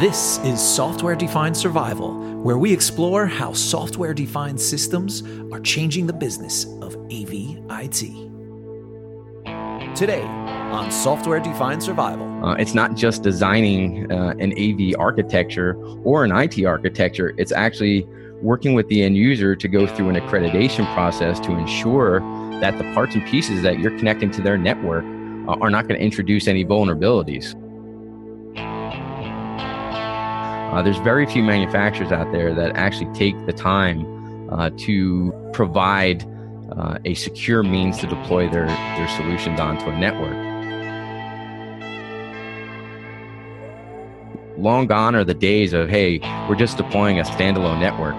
This is Software Defined Survival, where we explore how software defined systems are changing the business of AV IT. Today on Software Defined Survival. Uh, it's not just designing uh, an AV architecture or an IT architecture, it's actually working with the end user to go through an accreditation process to ensure that the parts and pieces that you're connecting to their network uh, are not going to introduce any vulnerabilities. Uh, there's very few manufacturers out there that actually take the time uh, to provide uh, a secure means to deploy their, their solutions onto a network. Long gone are the days of, hey, we're just deploying a standalone network.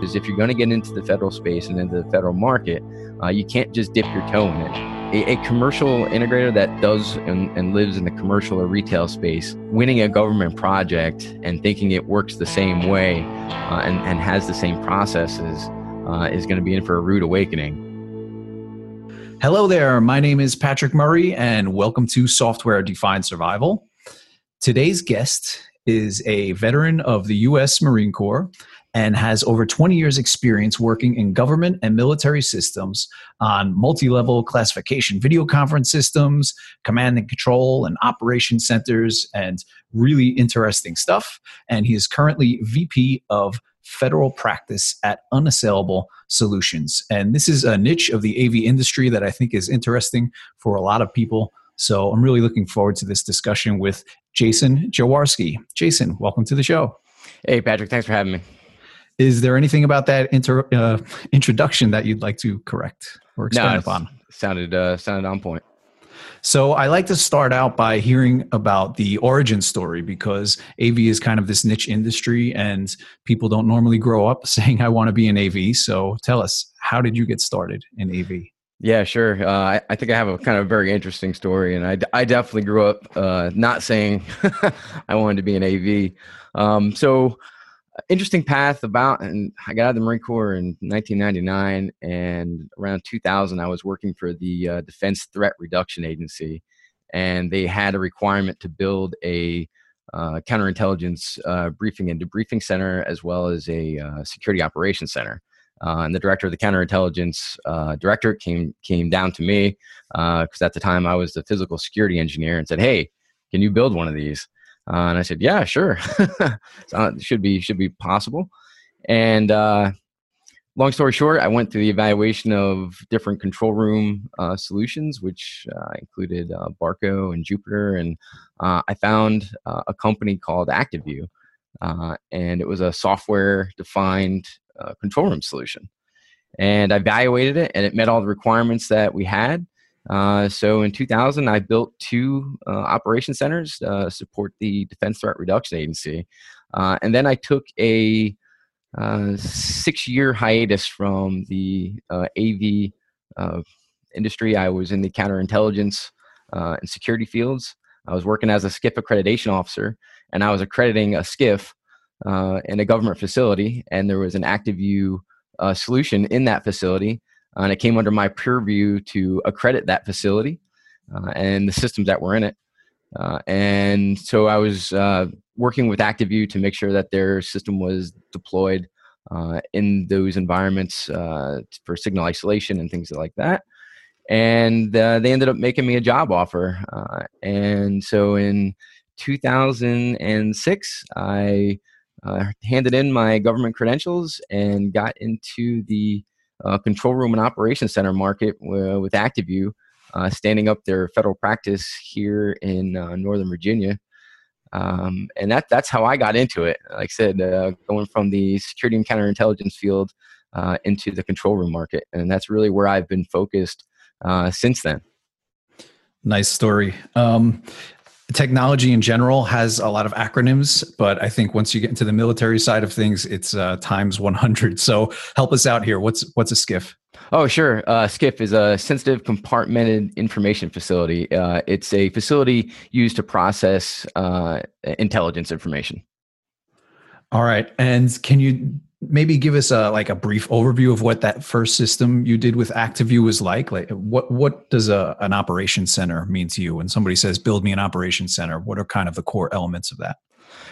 Because if you're going to get into the federal space and into the federal market, uh, you can't just dip your toe in it a, commercial integrator that does and, and, lives in the commercial or retail space, winning a government project and thinking it works the same way uh, and, and has the same processes uh, is going to be in for a rude awakening. Hello there. My name is Patrick Murray, and welcome to Software Defined Survival. Today's guest is a veteran of the U.S. Marine Corps and has over 20 years experience working in government and military systems on multi-level classification video conference systems command and control and operation centers and really interesting stuff. And he is currently vp of federal practice at unassailable solutions. And this is a niche of the av industry that i think is interesting for a lot of people. So i'm really looking forward to this discussion with jason jaworski. Jason welcome to the show. Hey patrick. Thanks for having me is there anything about that inter, uh, introduction that you'd like to correct or expand no, upon? Sounded uh, sounded on point. So I like to start out by hearing about the origin story because AV is kind of this niche industry and people don't normally grow up saying I want to be in AV. So tell us, how did you get started in AV? Yeah, sure. Uh, I, I, think I have a kind of very interesting story, and I, I definitely grew up uh, not saying I wanted to be an AV. Um, so interesting path about and i got out of the marine corps in 1999 and around 2000 i was working for the uh, defense threat reduction agency and they had a requirement to build a uh, counterintelligence uh, briefing and debriefing center as well as a uh, security operations center. Uh, and the director of the counterintelligence uh, director came came down to me because at the time i was the physical security engineer and said hey can you build one of these uh, and I said, yeah, sure. so should be should be possible. And uh, long story short, I went through the evaluation of different control room uh, solutions, which uh, included uh, Barco and Jupiter, and uh, I found a company called ActiveView, and it was a software-defined control room solution. And I evaluated it, and it met all the requirements that we had. Uh, so in 2000, I built two uh, operation centers uh, support the Defense Threat Reduction Agency, uh, and then I took a uh, six-year hiatus from the AV industry. I was in the counterintelligence and security fields. I was working as a SCIF accreditation officer, and I was accrediting a SCIF in a government facility, and there was an ActiveView solution in that facility and it came under my purview to accredit that facility uh, and the systems that were in it. Uh, and so I was uh, working with ActiveView to make sure that their system was deployed uh, in those environments uh, for signal isolation and things like that. And they ended up making me a job offer. and so in 2006, I handed in my government credentials and got into the uh, control room and operations center market uh, with ActiveView, uh, standing up their federal practice here in uh, Northern Virginia. Um, and that, that's how I got into it. Like I said, uh, going from the security and counterintelligence field uh, into the control room market. And that's really where I've been focused since then. Nice story. Um, technology in general has a lot of acronyms but i think once you get into the military side of things it's uh, times 100 so help us out here. What's what's a SCIF oh sure. Uh, SCIF is a sensitive compartmented information facility. Uh, it's a facility used to process uh, intelligence information. All right. And can you maybe give us a like a brief overview of what that first system you did with ActiveView was like? Like, what what does a an operation center mean to you? When somebody says, "Build me an operation center," what are kind of the core elements of that?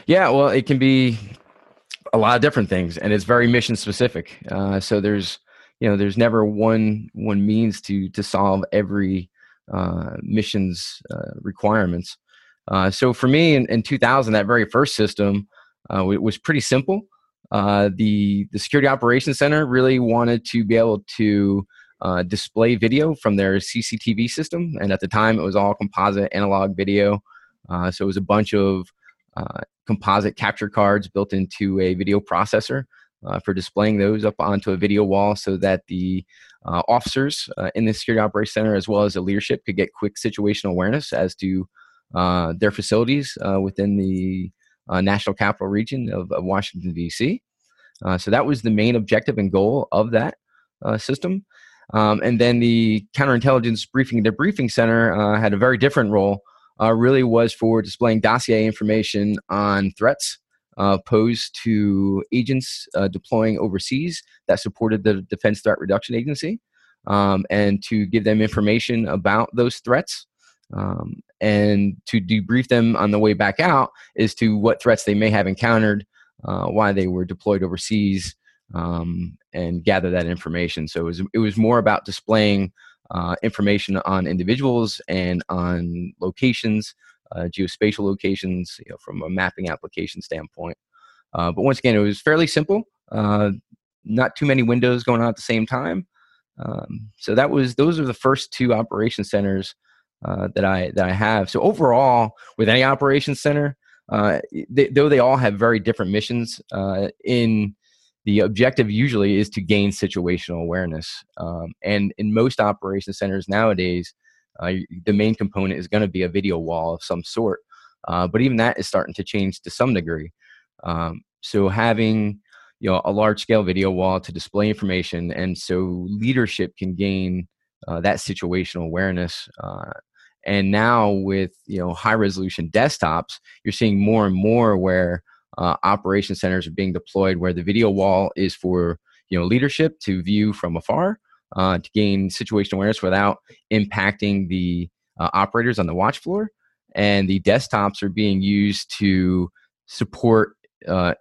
Yeah, well, it can be a lot of different things, and it's very mission specific. Uh, so there's you know there's never one one means to to solve every uh, mission's uh, requirements. Uh, so for me in, in 2000, that very first system uh, was pretty simple. Uh, the the security operations center really wanted to be able to uh, display video from their CCTV system, and at the time it was all composite analog video. Uh, so it was a bunch of uh, composite capture cards built into a video processor uh, for displaying those up onto a video wall, so that the officers in the security operations center, as well as the leadership, could get quick situational awareness as to their facilities within the national capital region of, of Washington, D.C. Uh, so that was the main objective and goal of that uh, system. Um, and then the counterintelligence briefing and debriefing center uh, had a very different role, uh, really was for displaying dossier information on threats uh, posed to agents deploying overseas that supported the Defense Threat Reduction Agency. Um, and to give them information about those threats um, and to debrief them on the way back out as to what threats they may have encountered, uh, why they were deployed overseas, um, and gather that information. So it was, it was more about displaying uh, information on individuals and on locations, uh, geospatial locations, you know, from a mapping application standpoint. Uh, but once again, it was fairly simple. Uh, not too many windows going on at the same time. Um, so that was those are the first two operation centers uh, that I that I have. So overall, with any operations center, uh, they, though they all have very different missions, uh, in the objective usually is to gain situational awareness. Um, and in most operations centers nowadays, uh, the main component is going to be a video wall of some sort. Uh, but even that is starting to change to some degree. Um, so having you know a large scale video wall to display information, and so leadership can gain uh, that situational awareness uh, and now with you know high resolution desktops you're seeing more and more where uh, operation centers are being deployed where the video wall is for you know leadership to view from afar uh, to gain situational awareness without impacting the uh, operators on the watch floor. And the desktops are being used to support uh,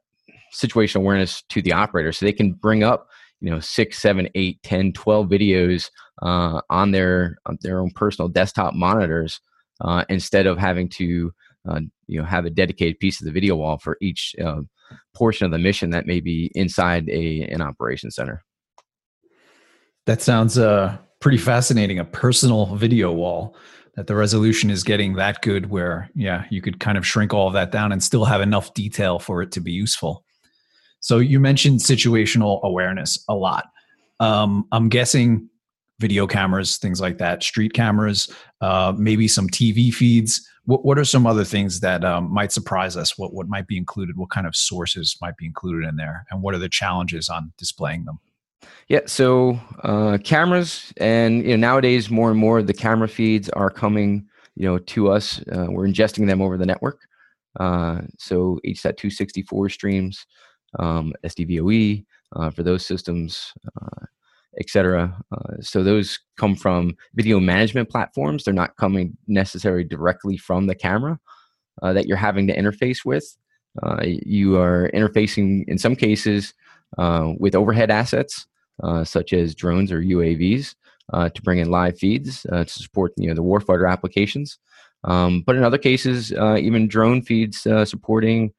situational awareness to the operator so they can bring up you know six seven eight ten twelve videos uh, on their on their own personal desktop monitors uh, instead of having to uh, you know have a dedicated piece of the video wall for each uh, portion of the mission that may be inside a an operation center. That sounds uh, pretty fascinating a personal video wall that the resolution is getting that good where yeah you could kind of shrink all of that down and still have enough detail for it to be useful so you mentioned situational awareness a lot. Um, I'm guessing video cameras, things like that, street cameras, uh, maybe some TV feeds. What, what are some other things that um, might surprise us? What what might be included? What kind of sources might be included in there? And what are the challenges on displaying them? Yeah, so uh, cameras, and you know nowadays more and more the camera feeds are coming, you know, to us. Uh, we're ingesting them over the network. Uh, so H.264 streams um, SDVOE uh, for those systems, uh, etc. Uh, so those come from video management platforms. They're not coming necessarily directly from the camera uh, that you're having to interface with. Uh, you are interfacing in some cases uh, with overhead assets such as drones or UAVs to bring in live feeds to support you know the warfighter applications. Um, but in other cases, even drone feeds supporting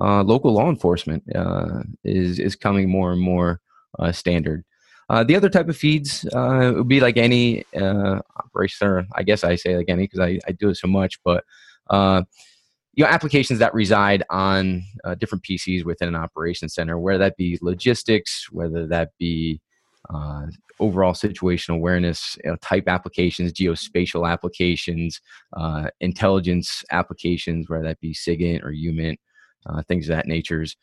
uh, local law enforcement uh, is is coming more and more uh, standard. Uh, the other type of feeds uh, would be like any uh, operation, or I guess I say like any because I, I do it so much, but you know applications that reside on different PCs within an operation center, whether that be logistics, whether that be overall situational awareness you know, type applications, geospatial applications, intelligence applications, whether that be SIGINT or HUMINT, uh, things of that nature's.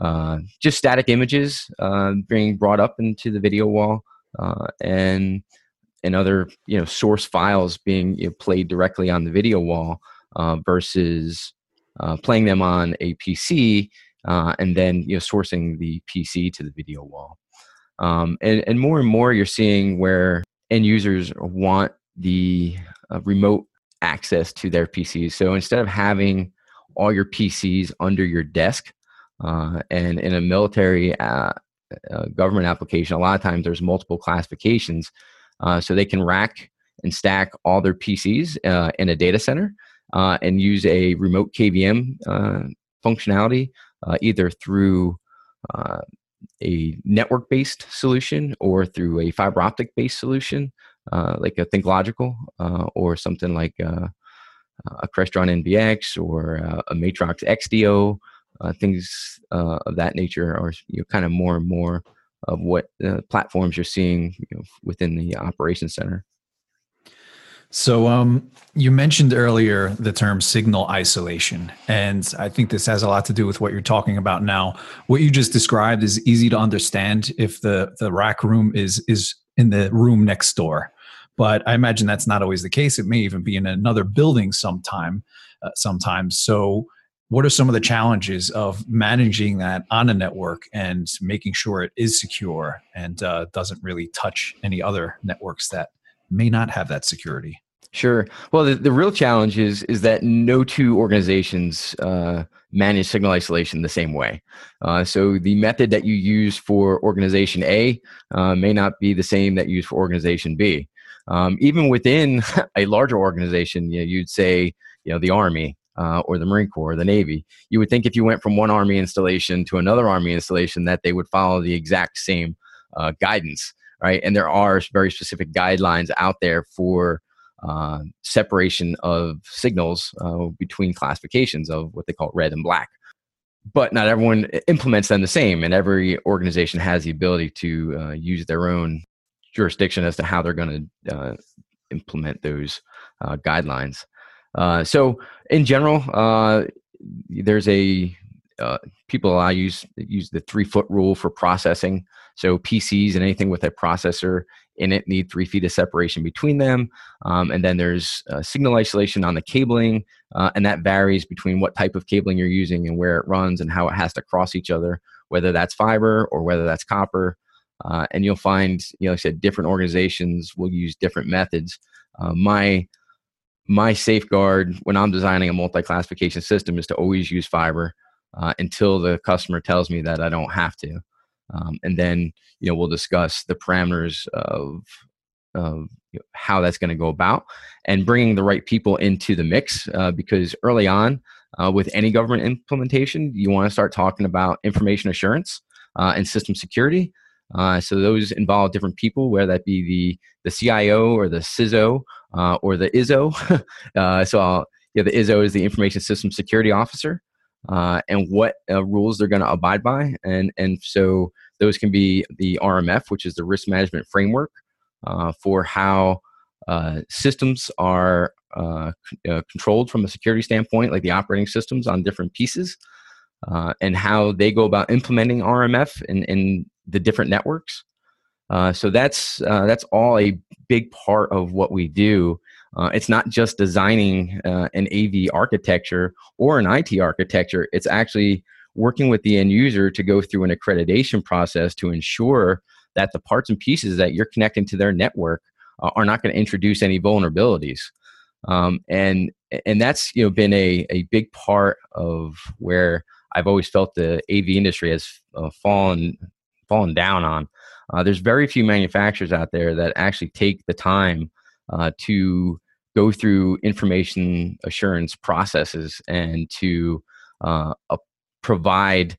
Uh, just static images uh, being brought up into the video wall, uh, and and other you know source files being you know, played directly on the video wall uh, versus uh, playing them on a PC uh, and then you know sourcing the PC to the video wall. Um, and, and more and more, you're seeing where end users want the uh, remote access to their PCs. So instead of having all your PCs under your desk, uh, and in a military uh, uh, government application, a lot of times there's multiple classifications, uh, so they can rack and stack all their PCs uh, in a data center uh, and use a remote KVM functionality, either through a network-based solution or through a fiber optic-based solution, like a ThinkLogical or something like a Crestron NVX or a Matrox Extio uh, things uh, of that nature are you know, kind of more and more of what uh, platforms you're seeing you know, within the operations center. So, um, you mentioned earlier the term signal isolation, and I think this has a lot to do with what you're talking about now. What you just described is easy to understand if the the rack room is is in the room next door, but I imagine that's not always the case. It may even be in another building sometime, uh, sometimes. So, what are some of the challenges of managing that on a network and making sure it is secure and uh, doesn't really touch any other networks that may not have that security sure well the, the real challenge is is that no two organizations uh, manage signal isolation the same way uh, so the method that you use for organization a uh, may not be the same that you use for organization b um, even within a larger organization you know, you'd say you know the army uh, or the Marine Corps, or the Navy. You would think if you went from one Army installation to another Army installation that they would follow the exact same uh, guidance, right? And there are very specific guidelines out there for uh, separation of signals uh, between classifications of what they call red and black. But not everyone implements them the same, and every organization has the ability to uh, use their own jurisdiction as to how they're going to uh, implement those guidelines. Uh, so in general, uh, there's a uh, people I use use the three foot rule for processing. So PCs and anything with a processor in it need three feet of separation between them. Um, and then there's uh, signal isolation on the cabling, uh, and that varies between what type of cabling you're using and where it runs and how it has to cross each other, whether that's fiber or whether that's copper. Uh, and you'll find, you know, like I said, different organizations will use different methods. Uh, my my safeguard when I'm designing a multi-classification system is to always use fiber uh, until the customer tells me that I don't have to, um, and then you know we'll discuss the parameters of of you know, how that's going to go about and bringing the right people into the mix uh, because early on uh, with any government implementation you want to start talking about information assurance uh, and system security uh, so those involve different people, whether that be the the CIO or the CISO uh, or the ISO. uh, so I'll, yeah, the ISO is the Information System Security Officer, uh, and what uh, rules they're going to abide by, and and so those can be the RMF, which is the Risk Management Framework uh, for how systems are controlled from a security standpoint, like the operating systems on different pieces. and how they go about implementing RMF in, in the different networks. Uh, so that's uh, that's all a big part of what we do. Uh, it's not just designing uh, an AV architecture or an IT architecture. It's actually working with the end user to go through an accreditation process to ensure that the parts and pieces that you're connecting to their network uh, are not going to introduce any vulnerabilities. Um, and and that's you know been a, a big part of where I've always felt the AV industry has uh, fallen fallen down on. Uh, there's very few manufacturers out there that actually take the time uh, to go through information assurance processes and to uh, provide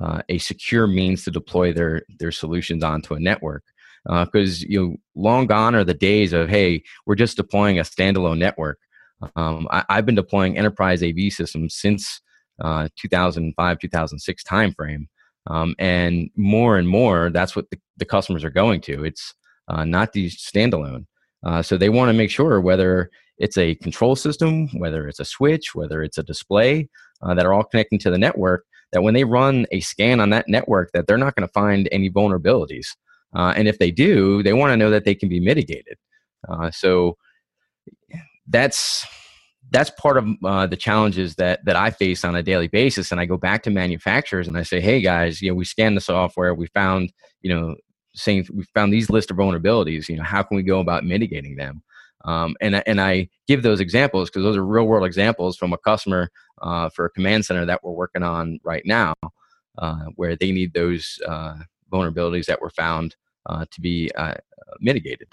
uh, a secure means to deploy their their solutions onto a network. Because uh, you know, long gone are the days of hey, we're just deploying a standalone network. Um, I, have been deploying enterprise AV systems since uh, 2005 2006 timeframe um, and more and more, that's what the, the customers are going to. It's uh, not these standalone. Uh, so they want to make sure whether it's a control system, whether it's a switch, whether it's a display uh, that are all connecting to the network, that when they run a scan on that network, that they're not going to find any vulnerabilities. Uh, and if they do, they want to know that they can be mitigated. Uh, so that's that's part of uh, the challenges that that I face on a daily basis. And I go back to manufacturers and I say, "Hey guys, you know, we scanned the software, we found, you know, saying we found these list of vulnerabilities. You know, how can we go about mitigating them?" Um, and and I give those examples because those are real world examples from a customer uh, for a command center that we're working on right now, uh, where they need those uh, vulnerabilities that were found uh, to be uh, mitigated.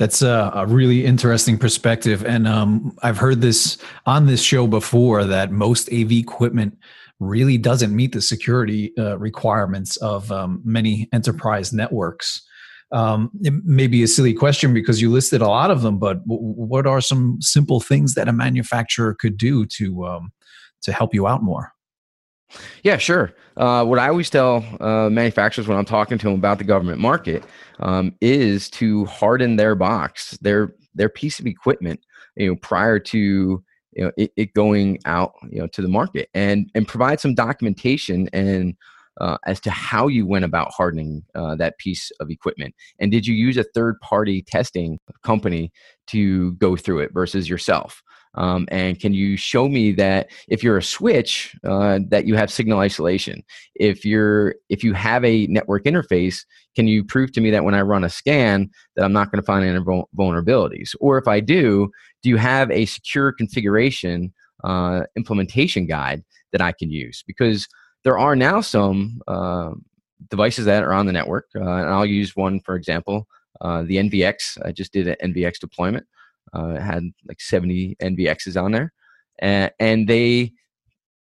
That's a, a, really interesting perspective. And um, I've heard this on this show before that most AV equipment really doesn't meet the security uh, requirements of um, many enterprise networks. Um, it may be a silly question because you listed a lot of them, but w- what are some simple things that a manufacturer could do to um, to help you out more? Yeah, sure. Uh, what I always tell uh, manufacturers when I'm talking to them about the government market um, is to harden their box, their their piece of equipment, you know, prior to you know it, it going out, you know, to the market, and and provide some documentation and uh, as to how you went about hardening uh, that piece of equipment. And did you use a third party testing company to go through it versus yourself? Um, and can you show me that if you're a switch, uh, that you have signal isolation? If you're if you have a network interface, can you prove to me that when I run a scan that I'm not going to find any vulnerabilities? Or if I do, do you have a secure configuration uh, implementation guide that I can use? Because there are now some uh, devices that are on the network, uh, and I'll use one for example, uh, the NVX. I just did an NVX deployment uh, had like 70 NVXs on there, and, and they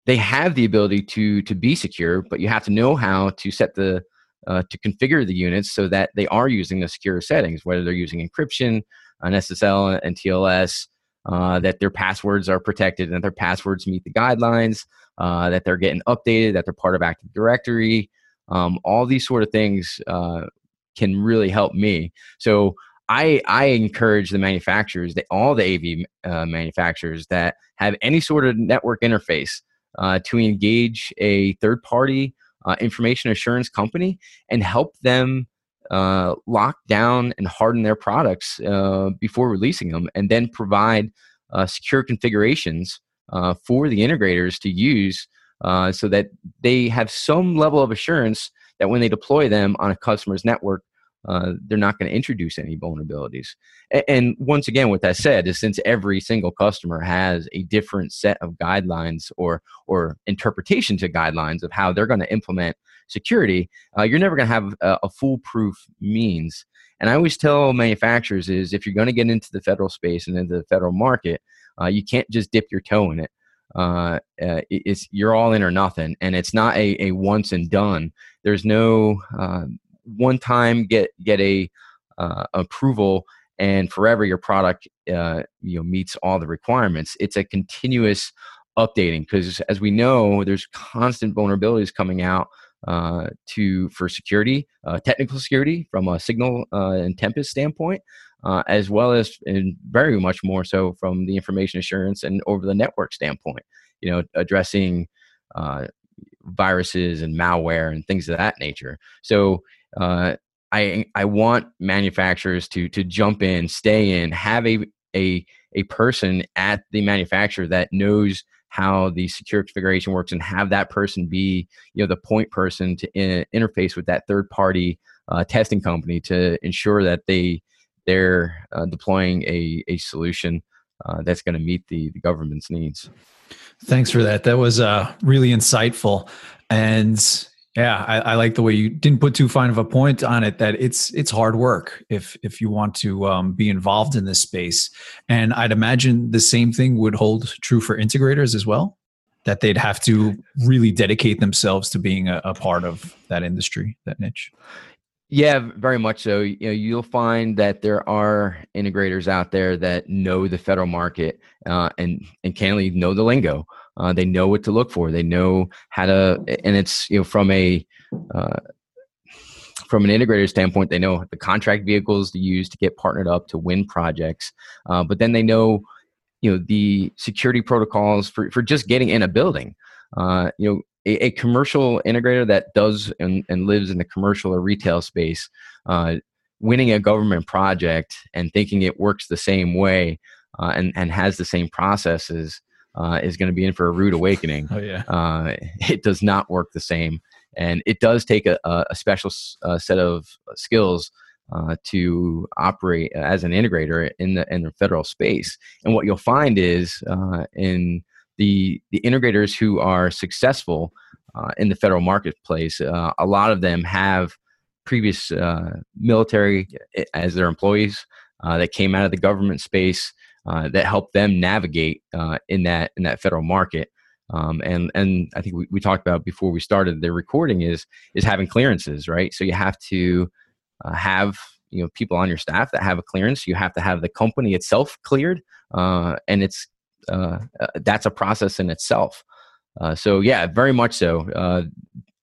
they have the ability to to be secure, but you have to know how to set the uh, to configure the units so that they are using the secure settings, whether they're using encryption, an SSL, and TLS, uh, that their passwords are protected and that their passwords meet the guidelines, uh, that they're getting updated, that they're part of Active Directory. Um, all these sort of things uh, can really help me. So I I encourage the manufacturers, that all the AV uh, manufacturers that have any sort of network interface uh, to engage a third party uh, information assurance company and help them uh, lock down and harden their products uh, before releasing them, and then provide uh, secure configurations for the integrators to use so that they have some level of assurance that when they deploy them on a customer's network uh, they're not going to introduce any vulnerabilities. And, and once again, what that said is since every single customer has a different set of guidelines or or interpretations of guidelines of how they're going to implement security, uh, you're never going to have a, a foolproof means. And I always tell manufacturers is if you're going to get into the federal space and into the federal market, uh, you can't just dip your toe in it. Uh, uh, it's you're all in or nothing, and it's not a, a once and done. There's no uh, one time get get a uh, approval and forever your product uh, you know meets all the requirements. It's a continuous updating because as we know there's constant vulnerabilities coming out uh, to for security uh, technical security from a signal uh, and tempest standpoint uh, as well as and very much more so from the information assurance and over the network standpoint you know addressing viruses and malware and things of that nature. So uh, I I want manufacturers to to jump in, stay in, have a a a person at the manufacturer that knows how the secure configuration works and have that person be you know the point person to in, interface with that third party uh, testing company to ensure that they they're uh, deploying a, a solution uh, that's going to meet the, the government's needs. Thanks for that. That was uh, really insightful. And yeah, I, I, like the way you didn't put too fine of a point on it. That it's it's hard work if if you want to um, be involved in this space, and I'd imagine the same thing would hold true for integrators as well. That they'd have to really dedicate themselves to being a, a part of that industry, that niche. Yeah, very much so. You know, you'll find that there are integrators out there that know the federal market uh, and and candidly know the lingo. Uh, they know what to look for. They know how to, and it's you know from a uh, from an integrator standpoint, they know the contract vehicles to use to get partnered up to win projects. Uh, but then they know you know the security protocols for for just getting in a building. Uh, you know, a, a, commercial integrator that does and, and lives in the commercial or retail space. Uh, winning a government project and thinking it works the same way uh, and and has the same processes uh, is going to be in for a rude awakening. Oh yeah, uh, it does not work the same, and it does take a, a special uh, set of skills uh, to operate as an integrator in the in the federal space. And what you'll find is uh, in the the integrators who are successful uh, in the federal marketplace, uh, a lot of them have previous uh, military eh, as their employees uh, that came out of the government space that help them navigate in that in that federal market. Um, and and I think we, we talked about before we started the recording is is having clearances, right? So you have to uh, have you know people on your staff that have a clearance. You have to have the company itself cleared, uh, and it's uh, uh that's a process in itself. Uh, so yeah, very much so.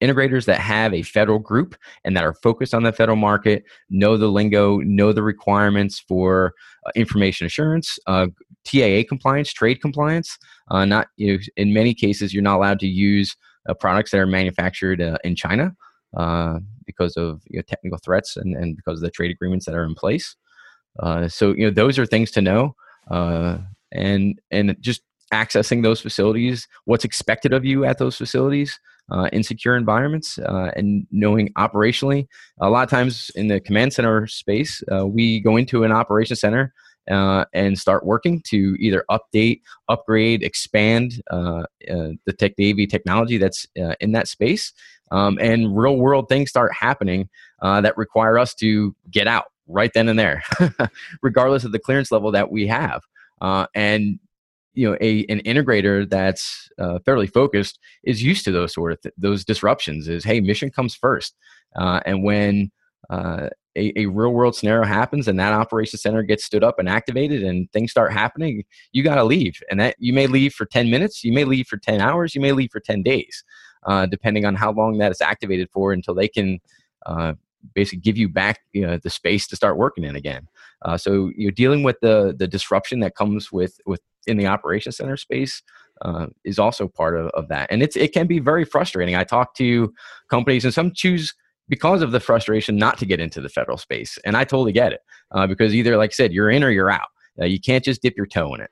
Uh, integrators that have a federal group and that are focused on the federal market know the lingo, know the requirements for information assurance, TAA compliance, trade compliance. not you know, in many cases you're not allowed to use products that are manufactured in China uh, because of you know, technical threats and, and because of the trade agreements that are in place. Uh, so you know those are things to know, uh, and and just accessing those facilities, what's expected of you at those facilities uh, in secure environments, uh, and knowing operationally. A lot of times in the command center space, uh, we go into an operation center uh, and start working to either update, upgrade, expand uh, uh, the tech, AV technology that's uh, in that space. Um, and real world things start happening uh, that require us to get out right then and there, regardless of the clearance level that we have. And you know, a an integrator that's fairly focused is used to those sort of th- those disruptions. Is hey, mission comes first, and when uh, a, a, real world scenario happens and that operation center gets stood up and activated and things start happening you got to leave and that you may leave for 10 minutes you may leave for 10 hours you may leave for 10 days uh, depending on how long that is activated for until they can uh, basically give you back you know, the space to start working in again uh, so you're dealing with the the disruption that comes with with in the operation center space uh, is also part of, of that and it's it can be very frustrating i talk to companies and some choose because of the frustration not to get into the federal space. And I totally get it uh, because either, like I said, you're in or you're out. Uh, you can't just dip your toe in it.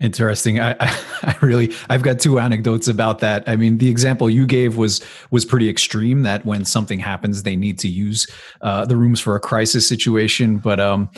Interesting. I, I, I, really, I've got two anecdotes about that. I mean, the example you gave was was pretty extreme. That when something happens, they need to use uh, the rooms for a crisis situation. But um,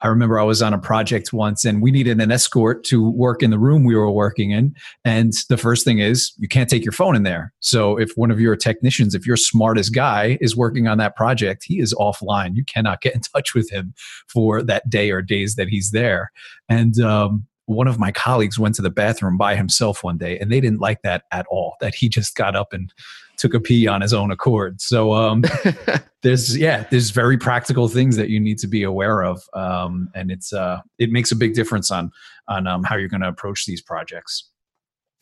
I remember I was on a project once and we needed an escort to work in the room we were working in. And the first thing is you can't take your phone in there. So if one of your technicians, if your smartest guy is working on that project, he is offline. You cannot get in touch with him for that day or days that he's there. And um, one of my colleagues went to the bathroom by himself one day and they didn't like that at all, that he just got up and took a pee on his own accord. So um, there's yeah, there's very practical things that you need to be aware of, um, and it's uh, it makes a big difference on on um, how you're going to approach these projects.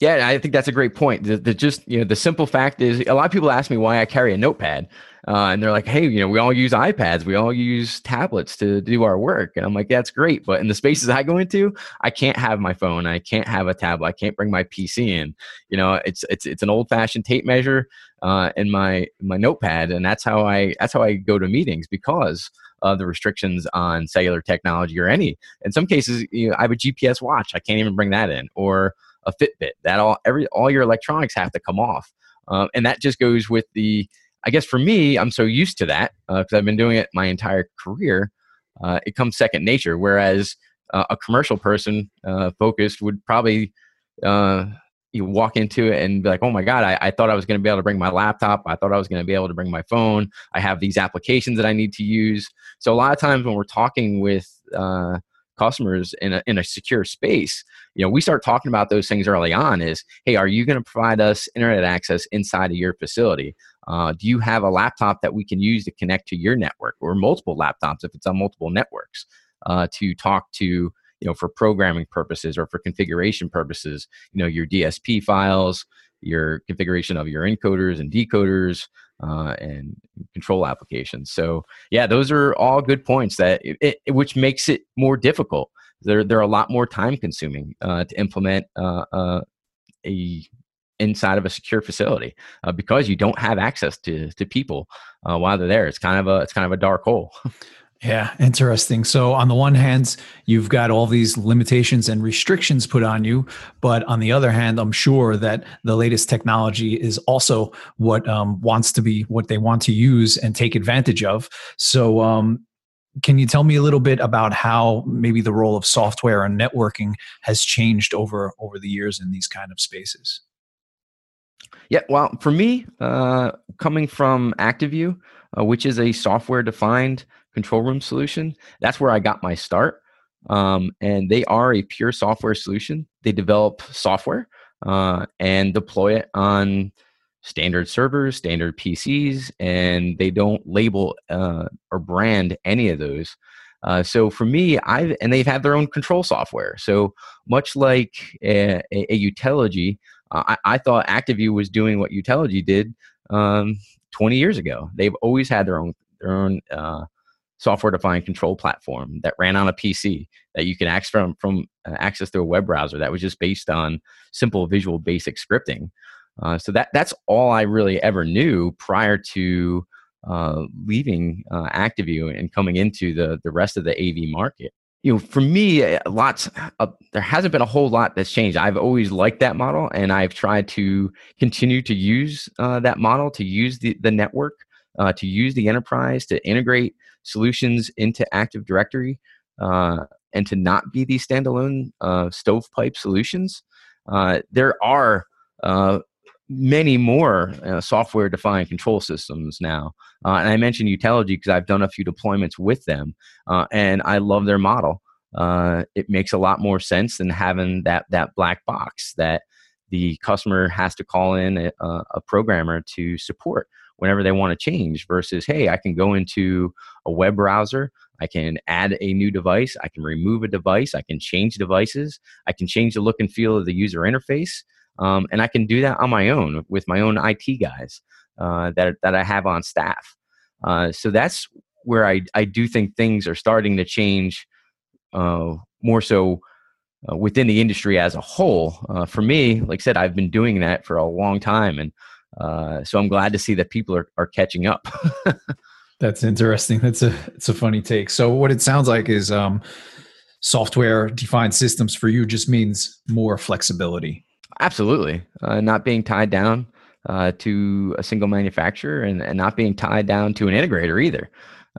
Yeah, I think that's a great point. The, the, just you know the simple fact is a lot of people ask me why I carry a notepad, uh, and they're like, "Hey, you know, we all use iPads, we all use tablets to do our work," and I'm like, "That's great," but in the spaces I go into, I can't have my phone, I can't have a tablet, I can't bring my PC in. You know, it's it's it's an old fashioned tape measure uh, in my my notepad, and that's how I that's how I go to meetings because of the restrictions on cellular technology or any. In some cases, you know, I have a GPS watch, I can't even bring that in, or a Fitbit. That all every all your electronics have to come off, um, and that just goes with the. I guess for me, I'm so used to that because uh, I've been doing it my entire career. Uh, it comes second nature. Whereas uh, a commercial person uh, focused would probably uh, you walk into it and be like, "Oh my God, I, I thought I was going to be able to bring my laptop. I thought I was going to be able to bring my phone. I have these applications that I need to use." So a lot of times when we're talking with uh, customers in a, in a secure space you know we start talking about those things early on is hey are you going to provide us internet access inside of your facility? Uh, do you have a laptop that we can use to connect to your network or multiple laptops if it's on multiple networks uh, to talk to you know for programming purposes or for configuration purposes? You know your dsp files your configuration of your encoders and decoders uh, and control applications. So yeah, those are all good points that it, it, which makes it more difficult. They're they're a lot more time consuming uh, to implement uh, uh a inside of a secure facility uh, because you don't have access to to people uh, while they're there. It's kind of a it's kind of a dark hole. Yeah, interesting. So, on the one hand, you've got all these limitations and restrictions put on you, but on the other hand, I'm sure that the latest technology is also what um, wants to be what they want to use and take advantage of. So, um, can you tell me a little bit about how maybe the role of software and networking has changed over over the years in these kind of spaces? Yeah, well, for me, uh, coming from ActiveView, uh, which is a software-defined control room solution, that's where I got my start. Um, and they are a pure software solution. They develop software uh, and deploy it on standard servers, standard PCs, and they don't label uh, or brand any of those. Uh, so for me, I've and they've had their own control software. So much like a, a, a uh, I, I, thought ActiveView was doing what Utelogy did um, 20 years ago. They've always had their own their own uh, software-defined control platform that ran on a PC that you can access from from uh, access through a web browser that was just based on simple Visual Basic scripting. Uh, so that that's all I really ever knew prior to uh, leaving uh, ActiveView and coming into the the rest of the AV market. You know, for me, uh, lots uh, there hasn't been a whole lot that's changed. I've always liked that model, and I've tried to continue to use uh, that model, to use the the network, to use the enterprise, to integrate solutions into Active Directory, and to not be these standalone stovepipe solutions. there are uh, many more uh, software defined control systems now. Uh, and I mentioned Utelogy because I've done a few deployments with them, uh, and I love their model. Uh, it makes a lot more sense than having that that black box that the customer has to call in a, a programmer to support whenever they want to change. Versus, hey, I can go into a web browser. I can add a new device. I can remove a device. I can change devices. I can change the look and feel of the user interface. Um, and I can do that on my own with my own IT guys uh, that, that I have on staff. Uh, so that's where I, I do think things are starting to change uh, more so uh, within the industry as a whole. Uh, for me, like I said, I've been doing that for a long time. And uh, so I'm glad to see that people are, are catching up. That's interesting. That's a it's a funny take. So what it sounds like is um, software defined systems for you just means more flexibility Absolutely. Uh, not being tied down uh, to a single manufacturer and, and, not being tied down to an integrator either,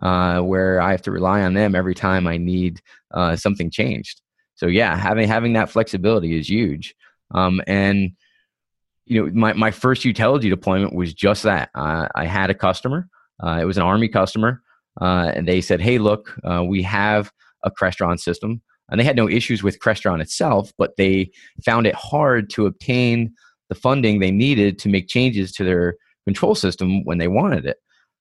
uh, where I have to rely on them every time I need uh, something changed. So yeah, having having that flexibility is huge. Um, and you know, my, my first Utelogy deployment was just that. I had a customer. Uh, it was an Army customer, uh, and they said, "Hey, look, we have a Crestron system and they had no issues with Crestron itself, but they found it hard to obtain the funding they needed to make changes to their control system when they wanted it.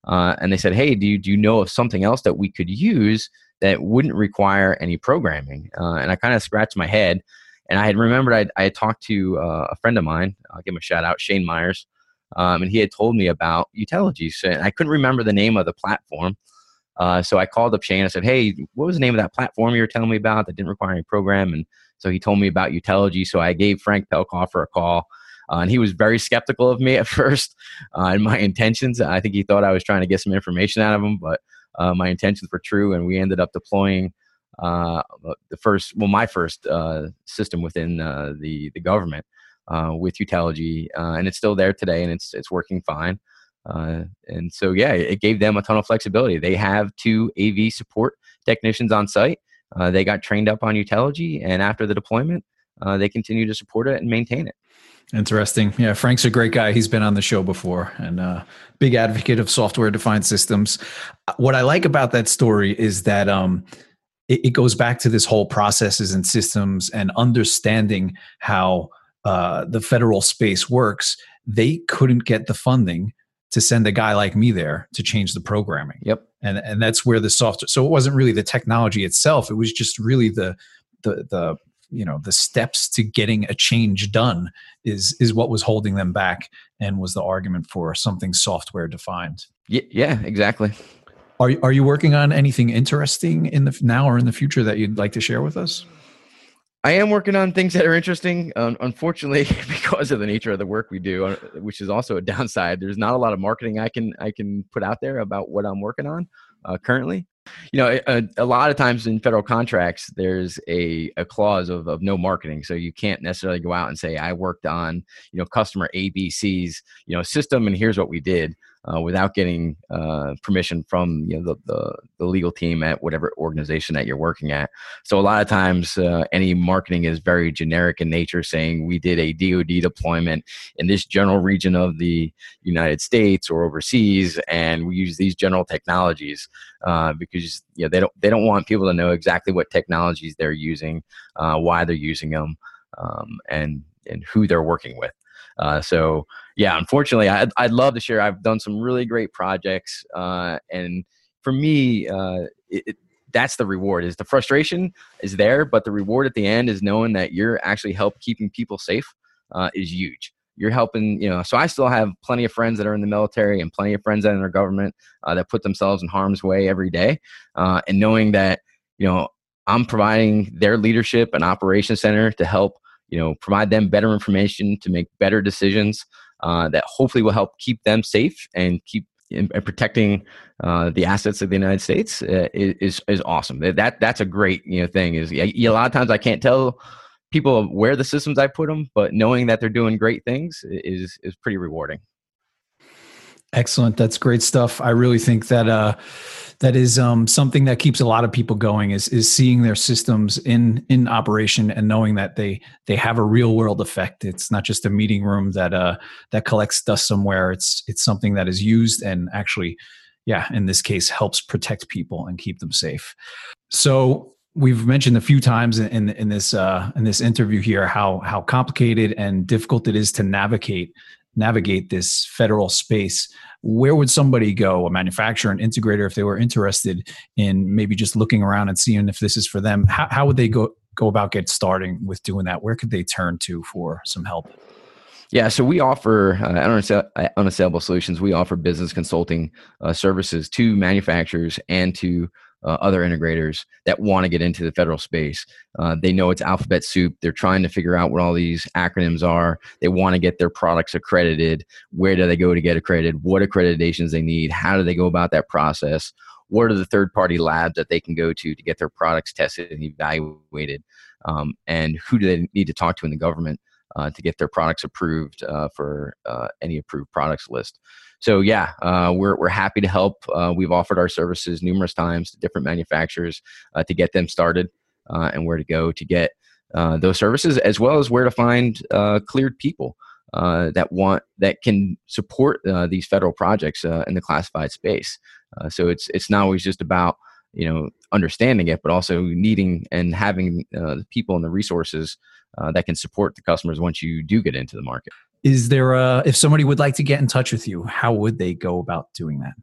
Uh, and they said, "Hey, do you, do you know of something else that we could use that wouldn't require any programming?" Uh, and I kind of scratched my head, and I had remembered I'd, I had talked to uh, a friend of mine. I'll give him a shout out, Shane Myers, um, and he had told me about Utelogy. So I couldn't remember the name of the platform. Uh, so I called up Shane. I said, "Hey, what was the name of that platform you were telling me about that didn't require any program?" And so he told me about Utelogy. So I gave Frank Pellkofer a call, uh, and he was very skeptical of me at first uh, and my intentions. I think he thought I was trying to get some information out of him, but uh, my intentions were true, and we ended up deploying uh, the first, well, my first uh, system within the the government with Utelogy, and it's still there today, and it's it's working fine. Uh, and so, yeah, it gave them a ton of flexibility. They have two AV support technicians on site. Uh, they got trained up on Utelogy, and after the deployment, uh, they continue to support it and maintain it. Interesting. Yeah, Frank's a great guy. He's been on the show before and uh, big advocate of software defined systems. What I like about that story is that um, it, it, goes back to this whole processes and systems and understanding how uh, the federal space works. They couldn't get the funding to send a guy like me there to change the programming. Yep. And and that's where the software so it wasn't really the technology itself, it was just really the the the you know the steps to getting a change done is is what was holding them back and was the argument for something software defined. Yeah, yeah, exactly. Are are you working on anything interesting in the now or in the future that you'd like to share with us? I am working on things that are interesting. Um, unfortunately, because of the nature of the work we do, uh, which is also a downside, there's not a lot of marketing I can I can put out there about what I'm working on uh, currently. You know a, a, lot of times in federal contracts there's a, a clause of, of no marketing. So you can't necessarily go out and say i worked on you know customer abc's you know system and here's what we did uh, without getting uh, permission from you know the, the, the legal team at whatever organization that you're working at. So a lot of times, uh, any marketing is very generic in nature, saying we did a DoD deployment in this general region of the United States or overseas, and we use these general technologies uh, because you know they don't they don't want people to know exactly what technologies they're using, uh, why they're using them, um, and and who they're working with. Uh, so yeah, unfortunately, I'd, I'd love to share. I've done some really great projects, uh, and for me, uh, it, it, that's the reward. Is the frustration is there, but the reward at the end is knowing that you're actually help keeping people safe uh, is huge. You're helping, you know. So I still have plenty of friends that are in the military and plenty of friends that are in our government uh, that put themselves in harm's way every day, uh, and knowing that you know I'm providing their leadership and operations center to help you know provide them better information to make better decisions uh, that hopefully will help keep them safe and keep and protecting uh, the assets of the United States uh, is is awesome. That that's a great you know thing. Is a lot of times I can't tell people where the systems I put them, but knowing that they're doing great things is is pretty rewarding. Excellent. That's great stuff. I really think that uh, that is um, something that keeps a lot of people going is is seeing their systems in in operation and knowing that they they have a real world effect. It's not just a meeting room that uh, that collects dust somewhere. It's it's something that is used and actually, yeah, in this case, helps protect people and keep them safe. So we've mentioned a few times in in this uh, in this interview here how how complicated and difficult it is to navigate navigate this federal space where would somebody go a manufacturer an integrator if they were interested in maybe just looking around and seeing if this is for them how, how would they go go about get starting with doing that where could they turn to for some help yeah, so we offer uh, unassailable solutions. We offer business consulting uh, services to manufacturers and to uh, other integrators that want to get into the federal space. Uh, they know it's alphabet soup. They're trying to figure out what all these acronyms are. They want to get their products accredited. Where do they go to get accredited? What accreditations they need? How do they go about that process? What are the third party labs that they can go to to get their products tested and evaluated? Um, and who do they need to talk to in the government uh, to get their products approved uh, for uh, any approved products list? so yeah, uh, we're we're happy to help. Uh, we've offered our services numerous times to different manufacturers uh, to get them started uh, and where to go to get uh, those services, as well as where to find uh, cleared people that want that can support these federal projects in the classified space. so it's it's not always just about you know understanding it, but also needing and having the people and the resources that can support the customers once you do get into the market. Is there a if somebody would like to get in touch with you how would they go about doing that?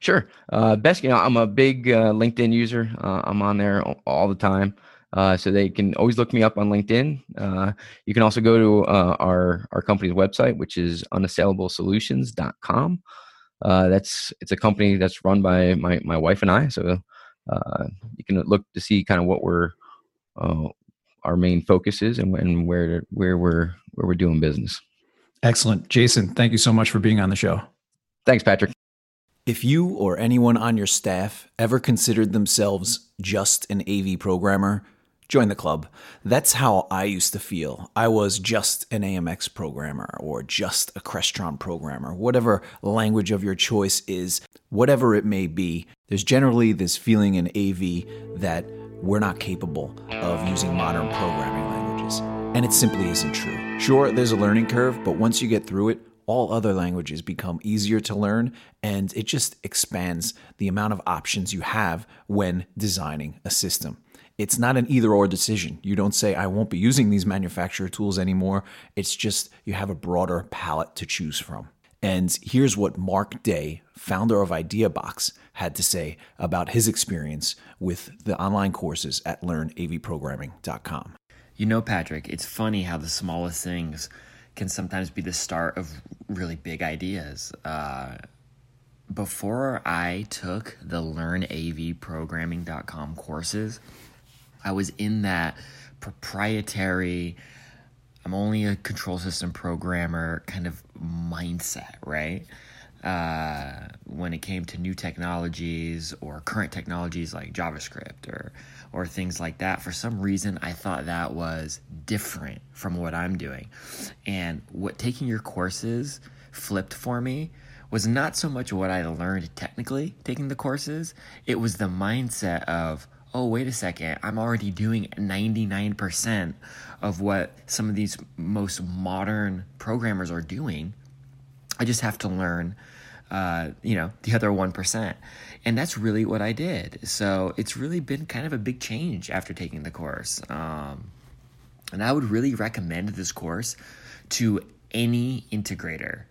Sure. Uh, best you know i'm a big uh, linkedin user. Uh, i'm on there all the time. Uh, so they can always look me up on linkedin. Uh, you can also go to uh, our our company's website which is unassailable.solutions.com Uh, that's it's a company that's run by my, my wife and i so uh, you can look to see kind of what we're uh, our main focus is and, and where where we're where we're doing business Excellent. Jason, thank you so much for being on the show. Thanks, Patrick. If you or anyone on your staff ever considered themselves just an AV programmer, join the club. That's how I used to feel. I was just an AMX programmer or just a Crestron programmer, whatever language of your choice is, whatever it may be. There's generally this feeling in AV that we're not capable of using modern programming languages. And it simply isn't true. Sure, there's a learning curve, but once you get through it, all other languages become easier to learn and it just expands the amount of options you have when designing a system. It's not an either or decision. You don't say, I won't be using these manufacturer tools anymore. It's just you have a broader palette to choose from. And here's what Mark Day, founder of IdeaBox, had to say about his experience with the online courses at learnavprogramming.com. You know, Patrick, it's funny how the smallest things can sometimes be the start of really big ideas. Uh, before I took the learnavprogramming.com courses, I was in that proprietary, I'm only a control system programmer kind of mindset, right? uh, when it came to new technologies or current technologies like JavaScript or or things like that. For some reason, I thought that was different from what I'm doing, and what taking your courses flipped for me was not so much what I learned technically taking the courses. It was the mindset of oh, wait a second, I'm already doing 99% of what some of these most modern programmers are doing. I just have to learn uh, you know, the other 1%. And that's really what I did. So it's really been kind of a big change after taking the course. Um, and I would really recommend this course to any integrator.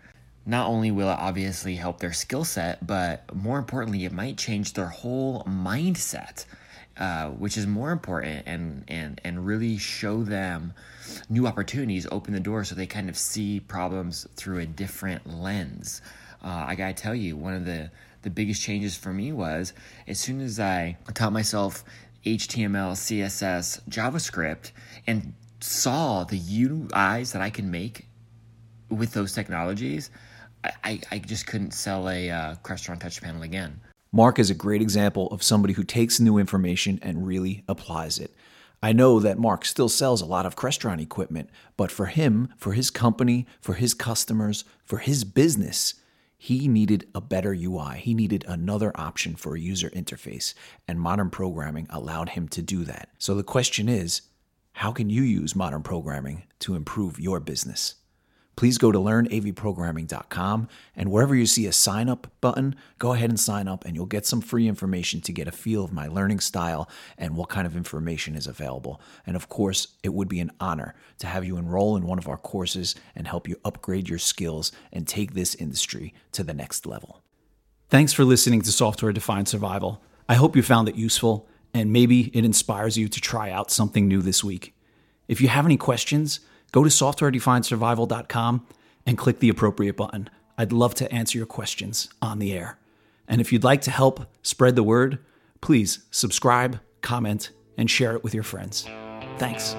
Not only will it obviously help their skill set, but more importantly, it might change their whole mindset. Uh, which is more important and, and, and really show them new opportunities, open the door so they kind of see problems through a different lens. Uh, I gotta tell you, one of the the biggest changes for me was as soon as I taught myself HTML, CSS, JavaScript, and saw the UIs that I can make with those technologies, I, I just couldn't sell a uh, Crestron touch panel again. Mark is a great example of somebody who takes new information and really applies it. I know that Mark still sells a lot of Crestron equipment, but for him, for his company, for his customers, for his business, he needed a better UI. He needed another option for a user interface, and modern programming allowed him to do that. So the question is how can you use modern programming to improve your business? Please go to learnavprogramming.com and wherever you see a sign up button, go ahead and sign up and you'll get some free information to get a feel of my learning style and what kind of information is available. And of course, it would be an honor to have you enroll in one of our courses and help you upgrade your skills and take this industry to the next level. Thanks for listening to Software Defined Survival. I hope you found it useful and maybe it inspires you to try out something new this week. If you have any questions, go to softwaredefinedsurvival.com and click the appropriate button. I'd love to answer your questions on the air. And if you'd like to help spread the word, please subscribe, comment, and share it with your friends. Thanks.